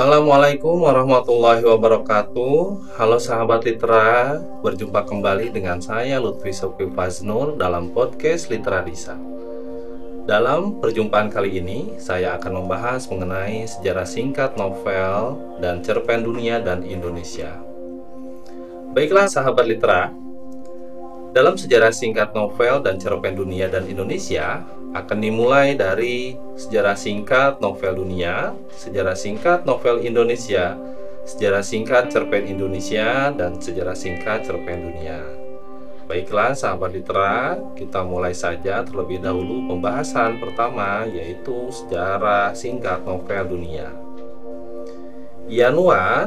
Assalamualaikum warahmatullahi wabarakatuh. Halo sahabat Litera Berjumpa kembali dengan saya Lutfi Sofi Faznur dalam podcast Litera Disa Dalam perjumpaan kali ini Saya akan membahas mengenai sejarah singkat novel dan cerpen dunia dan Indonesia. Baiklah sahabat Litera dalam sejarah singkat novel dan cerpen dunia dan Indonesia akan dimulai dari sejarah singkat novel dunia, sejarah singkat novel Indonesia, sejarah singkat cerpen Indonesia, dan sejarah singkat cerpen dunia. Baiklah sahabat litera, kita mulai saja terlebih dahulu pembahasan pertama yaitu sejarah singkat novel dunia. Yanua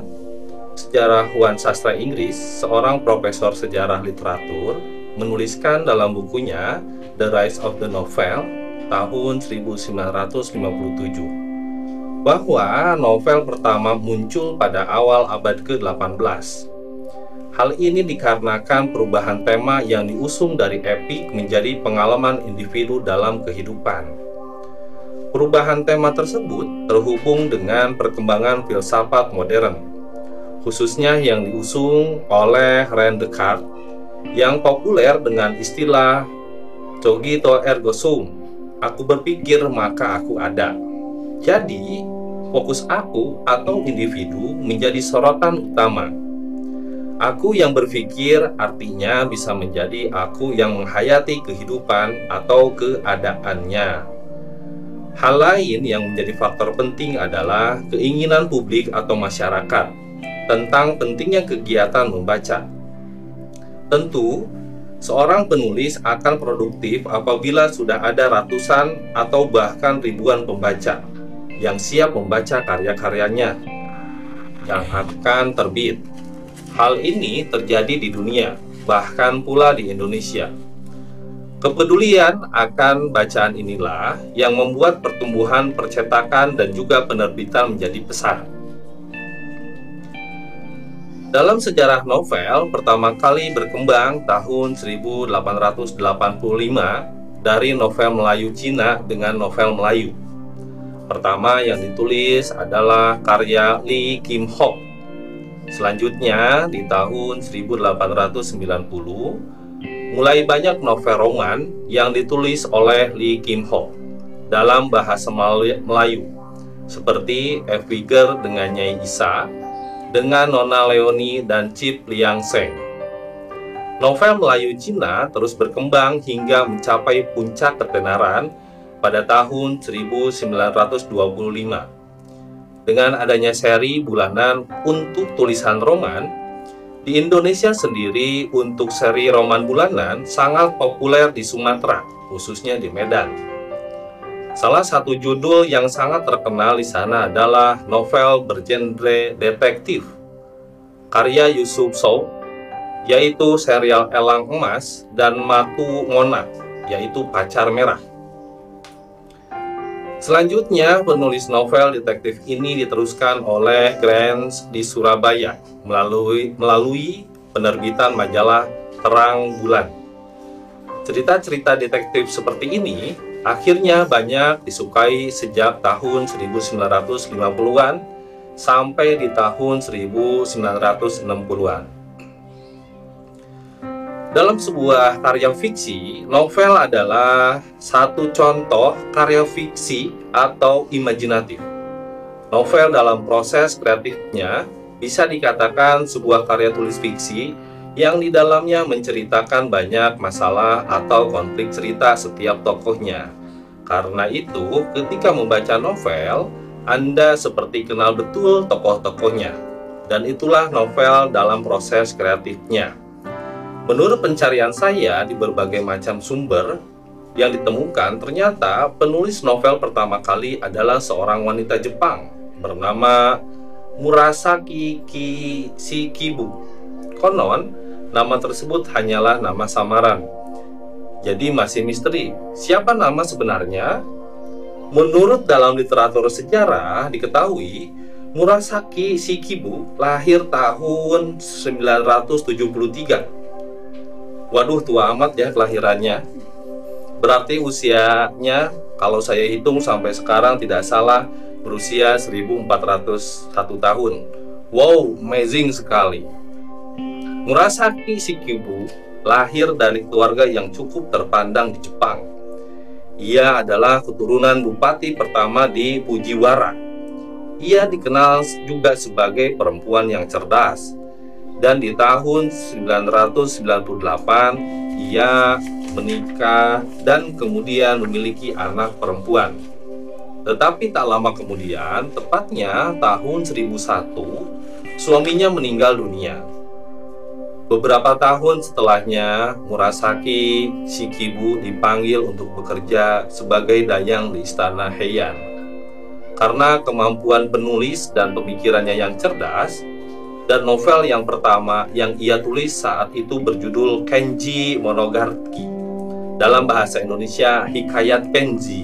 Sejarawan sastra Inggris, seorang profesor sejarah literatur, menuliskan dalam bukunya The Rise of the Novel tahun 1957 bahwa novel pertama muncul pada awal abad ke-18. Hal ini dikarenakan perubahan tema yang diusung dari epik menjadi pengalaman individu dalam kehidupan. Perubahan tema tersebut terhubung dengan perkembangan filsafat modern khususnya yang diusung oleh Rene Descartes yang populer dengan istilah cogito ergo sum. Aku berpikir maka aku ada. Jadi, fokus aku atau individu menjadi sorotan utama. Aku yang berpikir artinya bisa menjadi aku yang menghayati kehidupan atau keadaannya. Hal lain yang menjadi faktor penting adalah keinginan publik atau masyarakat tentang pentingnya kegiatan membaca. Tentu, seorang penulis akan produktif apabila sudah ada ratusan atau bahkan ribuan pembaca yang siap membaca karya-karyanya yang akan terbit. Hal ini terjadi di dunia, bahkan pula di Indonesia. Kepedulian akan bacaan inilah yang membuat pertumbuhan percetakan dan juga penerbitan menjadi besar. Dalam sejarah novel, pertama kali berkembang tahun 1885 dari novel Melayu Cina dengan novel Melayu. Pertama yang ditulis adalah karya Lee Kim Hock. Selanjutnya, di tahun 1890, mulai banyak novel roman yang ditulis oleh Lee Kim Hock dalam bahasa Melayu, seperti. Figure dengan Nyai Isa, dengan Nona Leoni dan Chip Liang Seng. Novel Melayu Cina terus berkembang hingga mencapai puncak ketenaran pada tahun 1925. Dengan adanya seri bulanan untuk tulisan roman, di Indonesia sendiri untuk seri roman bulanan sangat populer di Sumatera, khususnya di Medan. Salah satu judul yang sangat terkenal di sana adalah novel bergenre detektif karya Yusuf Sow, yaitu serial Elang Emas dan Matu Ngona, yaitu Pacar Merah. Selanjutnya, penulis novel detektif ini diteruskan oleh Grants di Surabaya melalui melalui penerbitan majalah Terang Bulan. Cerita-cerita detektif seperti ini akhirnya banyak disukai sejak tahun 1950-an sampai di tahun 1960-an. Dalam sebuah karya fiksi, novel adalah satu contoh karya fiksi atau imajinatif. Novel dalam proses kreatifnya bisa dikatakan sebuah karya tulis fiksi yang di dalamnya menceritakan banyak masalah atau konflik cerita setiap tokohnya. Karena itu, ketika membaca novel, Anda seperti kenal betul tokoh-tokohnya. Dan itulah novel dalam proses kreatifnya. Menurut pencarian saya di berbagai macam sumber yang ditemukan, ternyata penulis novel pertama kali adalah seorang wanita Jepang bernama Murasaki Kishikibu. Konon, nama tersebut hanyalah nama samaran. Jadi masih misteri, siapa nama sebenarnya? Menurut dalam literatur sejarah diketahui, Murasaki Shikibu lahir tahun 973. Waduh, tua amat ya kelahirannya. Berarti usianya kalau saya hitung sampai sekarang tidak salah berusia 1401 tahun. Wow, amazing sekali. Murasaki Shikibu lahir dari keluarga yang cukup terpandang di Jepang. Ia adalah keturunan bupati pertama di Fujiwara. Ia dikenal juga sebagai perempuan yang cerdas. Dan di tahun 998 ia menikah dan kemudian memiliki anak perempuan. Tetapi tak lama kemudian, tepatnya tahun 1001, suaminya meninggal dunia. Beberapa tahun setelahnya, Murasaki Shikibu dipanggil untuk bekerja sebagai dayang di istana Heian. Karena kemampuan penulis dan pemikirannya yang cerdas, dan novel yang pertama yang ia tulis saat itu berjudul Kenji Monogatari. Dalam bahasa Indonesia, Hikayat Kenji.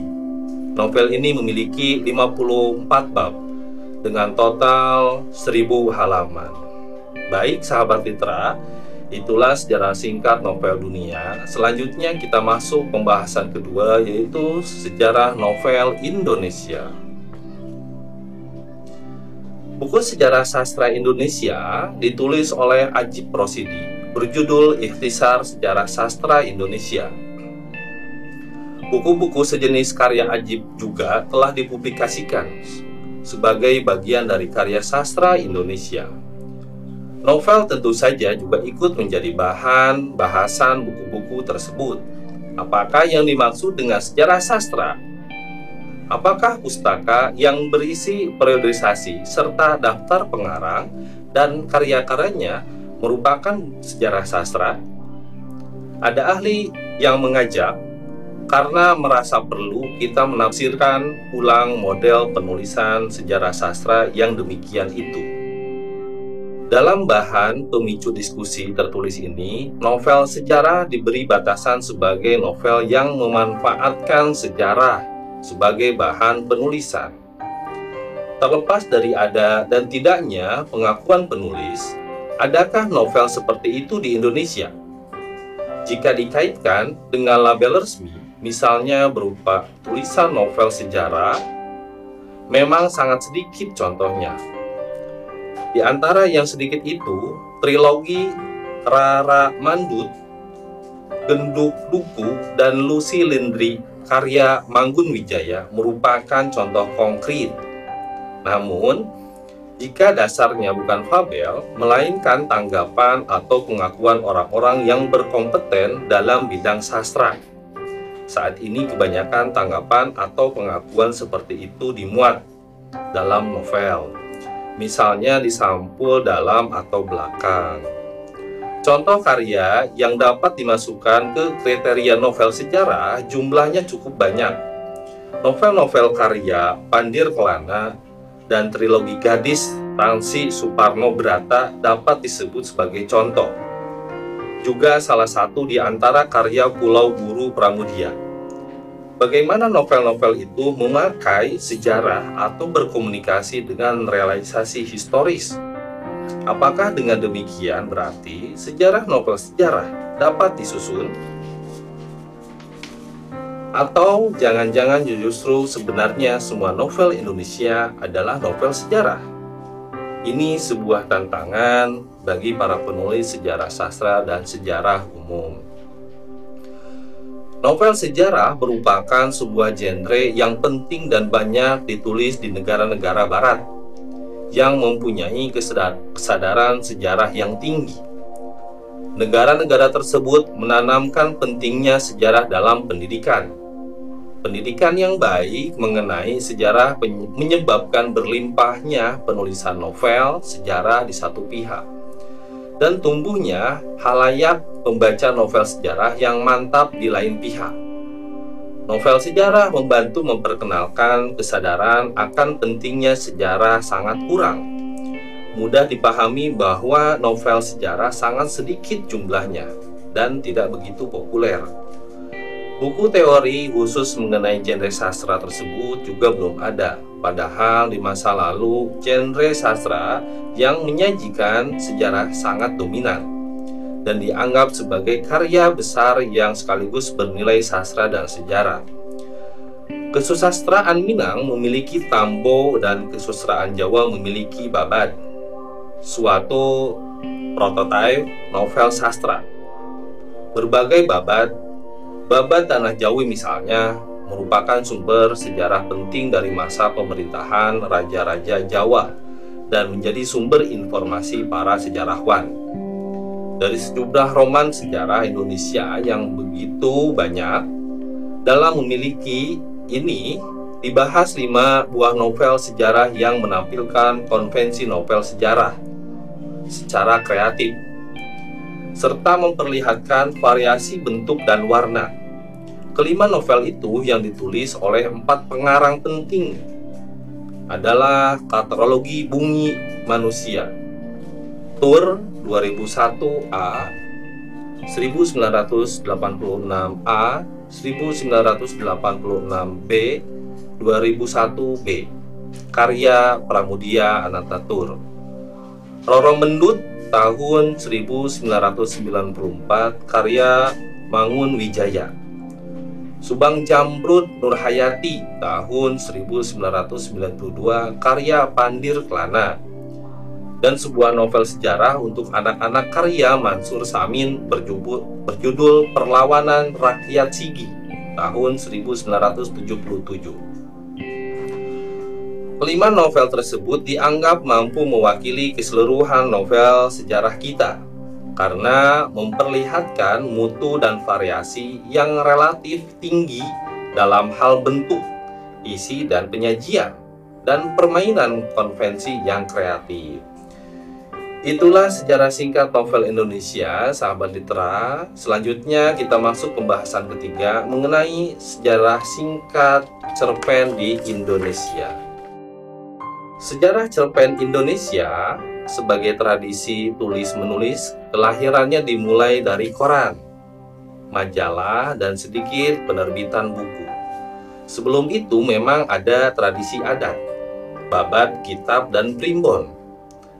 Novel ini memiliki 54 bab dengan total 1000 halaman. Baik sahabat Fitra, itulah sejarah singkat novel dunia. Selanjutnya kita masuk pembahasan kedua yaitu sejarah novel Indonesia. Buku Sejarah Sastra Indonesia ditulis oleh Ajib Rosidi berjudul Ikhtisar Sejarah Sastra Indonesia Buku-buku sejenis karya Ajib juga telah dipublikasikan sebagai bagian dari karya sastra Indonesia. Novel tentu saja juga ikut menjadi bahan bahasan buku-buku tersebut. Apakah yang dimaksud dengan sejarah sastra? Apakah pustaka yang berisi periodisasi serta daftar pengarang dan karya-karyanya merupakan sejarah sastra? Ada ahli yang mengajak karena merasa perlu kita menafsirkan ulang model penulisan sejarah sastra yang demikian itu. Dalam bahan pemicu diskusi tertulis ini, novel sejarah diberi batasan sebagai novel yang memanfaatkan sejarah sebagai bahan penulisan. Terlepas dari ada dan tidaknya pengakuan penulis, adakah novel seperti itu di Indonesia? Jika dikaitkan dengan label resmi, misalnya berupa tulisan novel sejarah, memang sangat sedikit contohnya. Di antara yang sedikit itu, trilogi Rara Mandut, Genduk Duku, dan Lucy Lindri karya Manggun Wijaya merupakan contoh konkret. Namun, jika dasarnya bukan fabel, melainkan tanggapan atau pengakuan orang-orang yang berkompeten dalam bidang sastra. Saat ini kebanyakan tanggapan atau pengakuan seperti itu dimuat dalam novel. Misalnya disampul dalam atau belakang. Contoh karya yang dapat dimasukkan ke kriteria novel sejarah jumlahnya cukup banyak. Novel-novel karya Pandir Kelana dan trilogi Gadis Tansi Suparno Brata dapat disebut sebagai contoh juga salah satu di antara karya Pulau Buru Pramudia. Bagaimana novel-novel itu memakai sejarah atau berkomunikasi dengan realisasi historis? Apakah dengan demikian berarti sejarah novel sejarah dapat disusun? Atau jangan-jangan justru sebenarnya semua novel Indonesia adalah novel sejarah? Ini sebuah tantangan bagi para penulis sejarah sastra dan sejarah umum. Novel sejarah merupakan sebuah genre yang penting dan banyak ditulis di negara-negara barat yang mempunyai kesadaran sejarah yang tinggi. Negara-negara tersebut menanamkan pentingnya sejarah dalam pendidikan, Pendidikan yang baik mengenai sejarah menyebabkan berlimpahnya penulisan novel sejarah di satu pihak dan tumbuhnya halayak pembaca novel sejarah yang mantap di lain pihak. Novel sejarah membantu memperkenalkan kesadaran akan pentingnya sejarah sangat kurang. Mudah dipahami bahwa novel sejarah sangat sedikit jumlahnya dan tidak begitu populer. Buku teori khusus mengenai genre sastra tersebut juga belum ada. Padahal di masa lalu, genre sastra yang menyajikan sejarah sangat dominan dan dianggap sebagai karya besar yang sekaligus bernilai sastra dan sejarah. Kesusastraan Minang memiliki tambo dan kesusastraan Jawa memiliki babat, suatu prototipe novel sastra. Berbagai babat, babat Tanah Jawi misalnya, merupakan sumber sejarah penting dari masa pemerintahan Raja-Raja Jawa dan menjadi sumber informasi para sejarawan. Dari sejumlah roman sejarah Indonesia yang begitu banyak, dalam memiliki ini dibahas lima buah novel sejarah yang menampilkan konvensi novel sejarah secara kreatif, serta memperlihatkan variasi bentuk dan warna. Kelima novel itu yang ditulis oleh empat pengarang penting adalah Katalologi Bumi Manusia, Tur 2001A, 1986A, 1986B, 2001B. Karya Pramudia Anantatur. Roro Mendut tahun 1994 karya Mangun Wijaya. Subang Jamrut Nurhayati tahun 1992 karya Pandir Kelana dan sebuah novel sejarah untuk anak-anak karya Mansur Samin berjudul Perlawanan Rakyat Sigi tahun 1977. Kelima novel tersebut dianggap mampu mewakili keseluruhan novel sejarah kita karena memperlihatkan mutu dan variasi yang relatif tinggi dalam hal bentuk, isi dan penyajian, dan permainan konvensi yang kreatif. Itulah sejarah singkat novel Indonesia, sahabat litera. Selanjutnya kita masuk pembahasan ketiga mengenai sejarah singkat cerpen di Indonesia. Sejarah cerpen Indonesia sebagai tradisi tulis-menulis kelahirannya dimulai dari koran, majalah, dan sedikit penerbitan buku. Sebelum itu memang ada tradisi adat, babat, kitab, dan primbon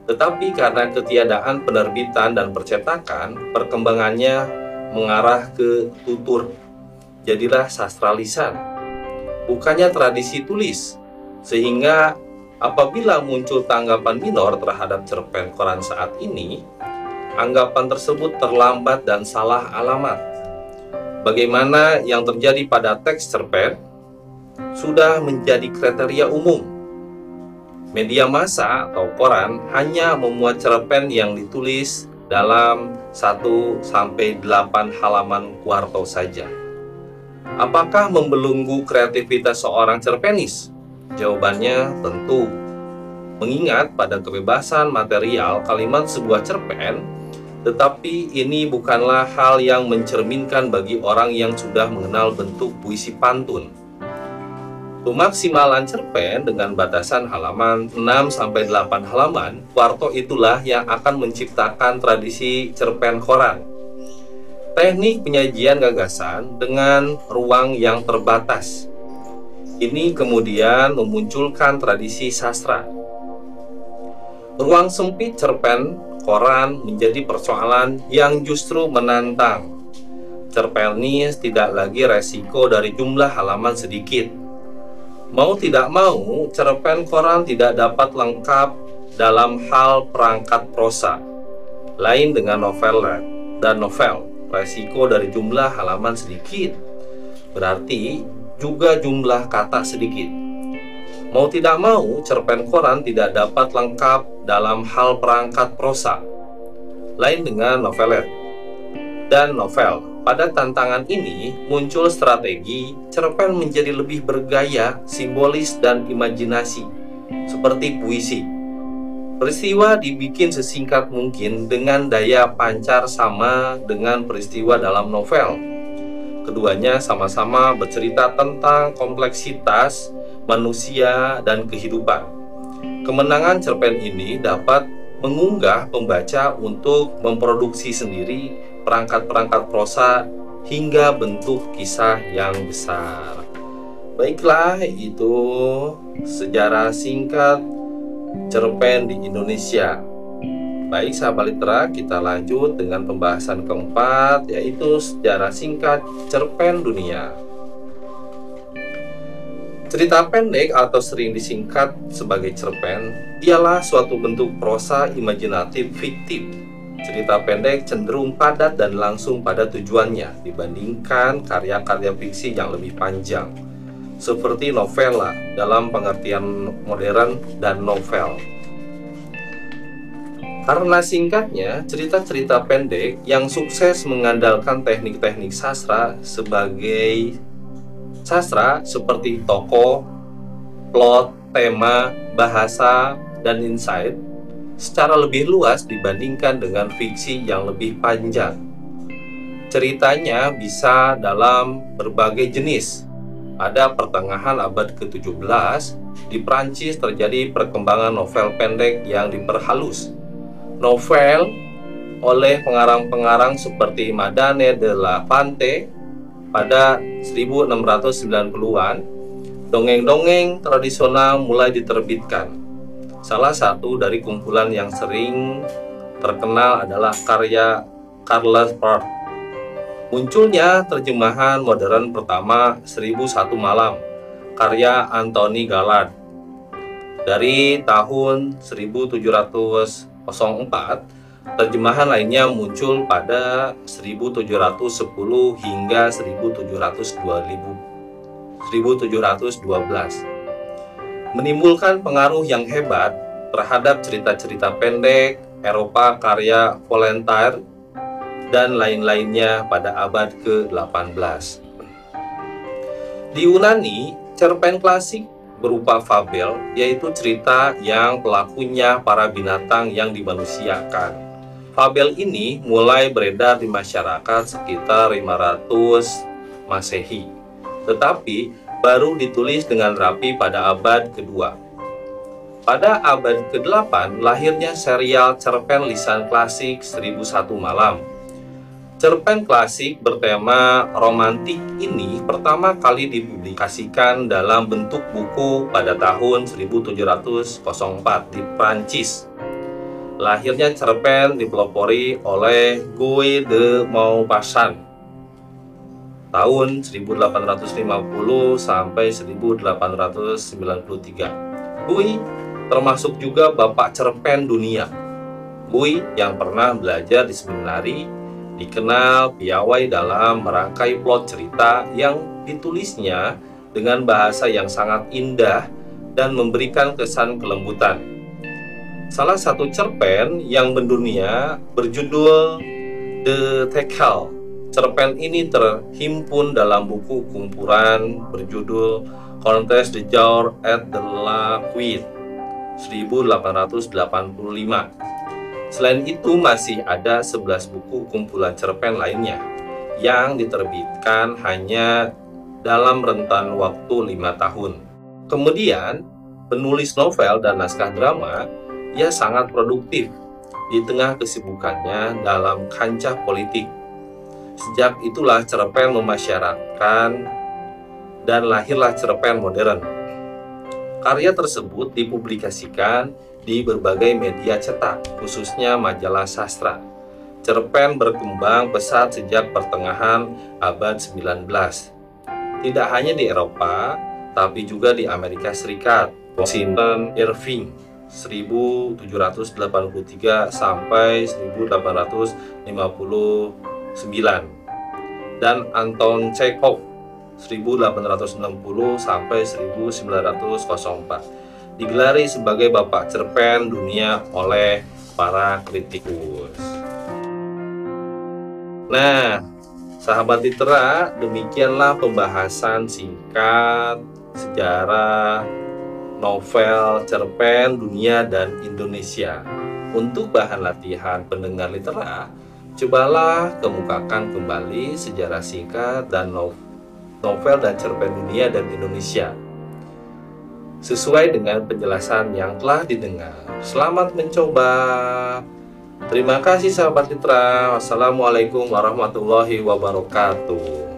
tetapi karena ketiadaan penerbitan dan percetakan, perkembangannya mengarah ke tutur. Jadilah sastra lisan. Bukannya tradisi tulis. Sehingga apabila muncul tanggapan minor terhadap cerpen koran saat ini, anggapan tersebut terlambat dan salah alamat. Bagaimana yang terjadi pada teks cerpen sudah menjadi kriteria umum Media massa atau koran hanya memuat cerpen yang ditulis dalam 1 sampai 8 halaman kuarto saja. Apakah membelenggu kreativitas seorang cerpenis? Jawabannya tentu. Mengingat pada kebebasan material kalimat sebuah cerpen, tetapi ini bukanlah hal yang mencerminkan bagi orang yang sudah mengenal bentuk puisi pantun Pemaksimalan cerpen dengan batasan halaman 6-8 halaman, Warto itulah yang akan menciptakan tradisi cerpen koran. Teknik penyajian gagasan dengan ruang yang terbatas. Ini kemudian memunculkan tradisi sastra. Ruang sempit cerpen koran menjadi persoalan yang justru menantang. Cerpenis tidak lagi resiko dari jumlah halaman sedikit, Mau tidak mau, cerpen koran tidak dapat lengkap dalam hal perangkat prosa. Lain dengan novel dan novel, resiko dari jumlah halaman sedikit, berarti juga jumlah kata sedikit. Mau tidak mau, cerpen koran tidak dapat lengkap dalam hal perangkat prosa. Lain dengan novelet dan novel, pada tantangan ini muncul strategi cerpen menjadi lebih bergaya, simbolis, dan imajinasi, seperti puisi. Peristiwa dibikin sesingkat mungkin dengan daya pancar sama dengan peristiwa dalam novel. Keduanya sama-sama bercerita tentang kompleksitas manusia dan kehidupan. Kemenangan cerpen ini dapat mengunggah pembaca untuk memproduksi sendiri perangkat-perangkat prosa hingga bentuk kisah yang besar. Baiklah, itu sejarah singkat cerpen di Indonesia. Baik sahabat litera, kita lanjut dengan pembahasan keempat yaitu sejarah singkat cerpen dunia. Cerita pendek atau sering disingkat sebagai cerpen ialah suatu bentuk prosa imajinatif fiktif. Cerita pendek cenderung padat dan langsung pada tujuannya dibandingkan karya-karya fiksi yang lebih panjang, seperti novela dalam pengertian modern dan novel. Karena singkatnya, cerita-cerita pendek yang sukses mengandalkan teknik-teknik sastra sebagai sastra seperti tokoh, plot, tema, bahasa, dan insight secara lebih luas dibandingkan dengan fiksi yang lebih panjang. Ceritanya bisa dalam berbagai jenis. Pada pertengahan abad ke-17, di Prancis terjadi perkembangan novel pendek yang diperhalus novel oleh pengarang-pengarang seperti Madame de la Fante pada 1690-an, dongeng-dongeng tradisional mulai diterbitkan. Salah satu dari kumpulan yang sering terkenal adalah karya Carlos Park. Munculnya terjemahan modern pertama 1001 Malam karya Anthony Gallard dari tahun 1700 terjemahan lainnya muncul pada 1710 hingga 1712. Menimbulkan pengaruh yang hebat terhadap cerita-cerita pendek Eropa karya Voltaire dan lain-lainnya pada abad ke-18. Di Yunani, cerpen klasik berupa fabel, yaitu cerita yang pelakunya para binatang yang dimanusiakan. Fabel ini mulai beredar di masyarakat sekitar 500 Masehi, tetapi baru ditulis dengan rapi pada abad kedua. Pada abad ke-8 lahirnya serial cerpen lisan klasik 1001 Malam Cerpen klasik bertema romantik ini pertama kali dipublikasikan dalam bentuk buku pada tahun 1704 di Prancis. Lahirnya cerpen dipelopori oleh Guy de Maupassant tahun 1850 sampai 1893. Guy termasuk juga bapak cerpen dunia. Guy yang pernah belajar di seminari dikenal piawai dalam merangkai plot cerita yang ditulisnya dengan bahasa yang sangat indah dan memberikan kesan kelembutan. Salah satu cerpen yang mendunia berjudul The Tekel. Cerpen ini terhimpun dalam buku kumpulan berjudul Contest de Jour et de la Cuite 1885 Selain itu masih ada 11 buku kumpulan cerpen lainnya yang diterbitkan hanya dalam rentan waktu lima tahun. Kemudian, penulis novel dan naskah drama, ia sangat produktif di tengah kesibukannya dalam kancah politik. Sejak itulah cerpen memasyaratkan dan lahirlah cerpen modern. Karya tersebut dipublikasikan di berbagai media cetak, khususnya majalah sastra. Cerpen berkembang pesat sejak pertengahan abad 19. Tidak hanya di Eropa, tapi juga di Amerika Serikat. Washington Irving 1783 sampai 1859 dan Anton Chekhov 1860 sampai 1904 digelari sebagai bapak cerpen dunia oleh para kritikus. Nah, sahabat litera, demikianlah pembahasan singkat sejarah novel cerpen dunia dan Indonesia. Untuk bahan latihan pendengar litera, cobalah kemukakan kembali sejarah singkat dan novel dan cerpen dunia dan Indonesia sesuai dengan penjelasan yang telah didengar. Selamat mencoba. Terima kasih sahabat Citra. Wassalamualaikum warahmatullahi wabarakatuh.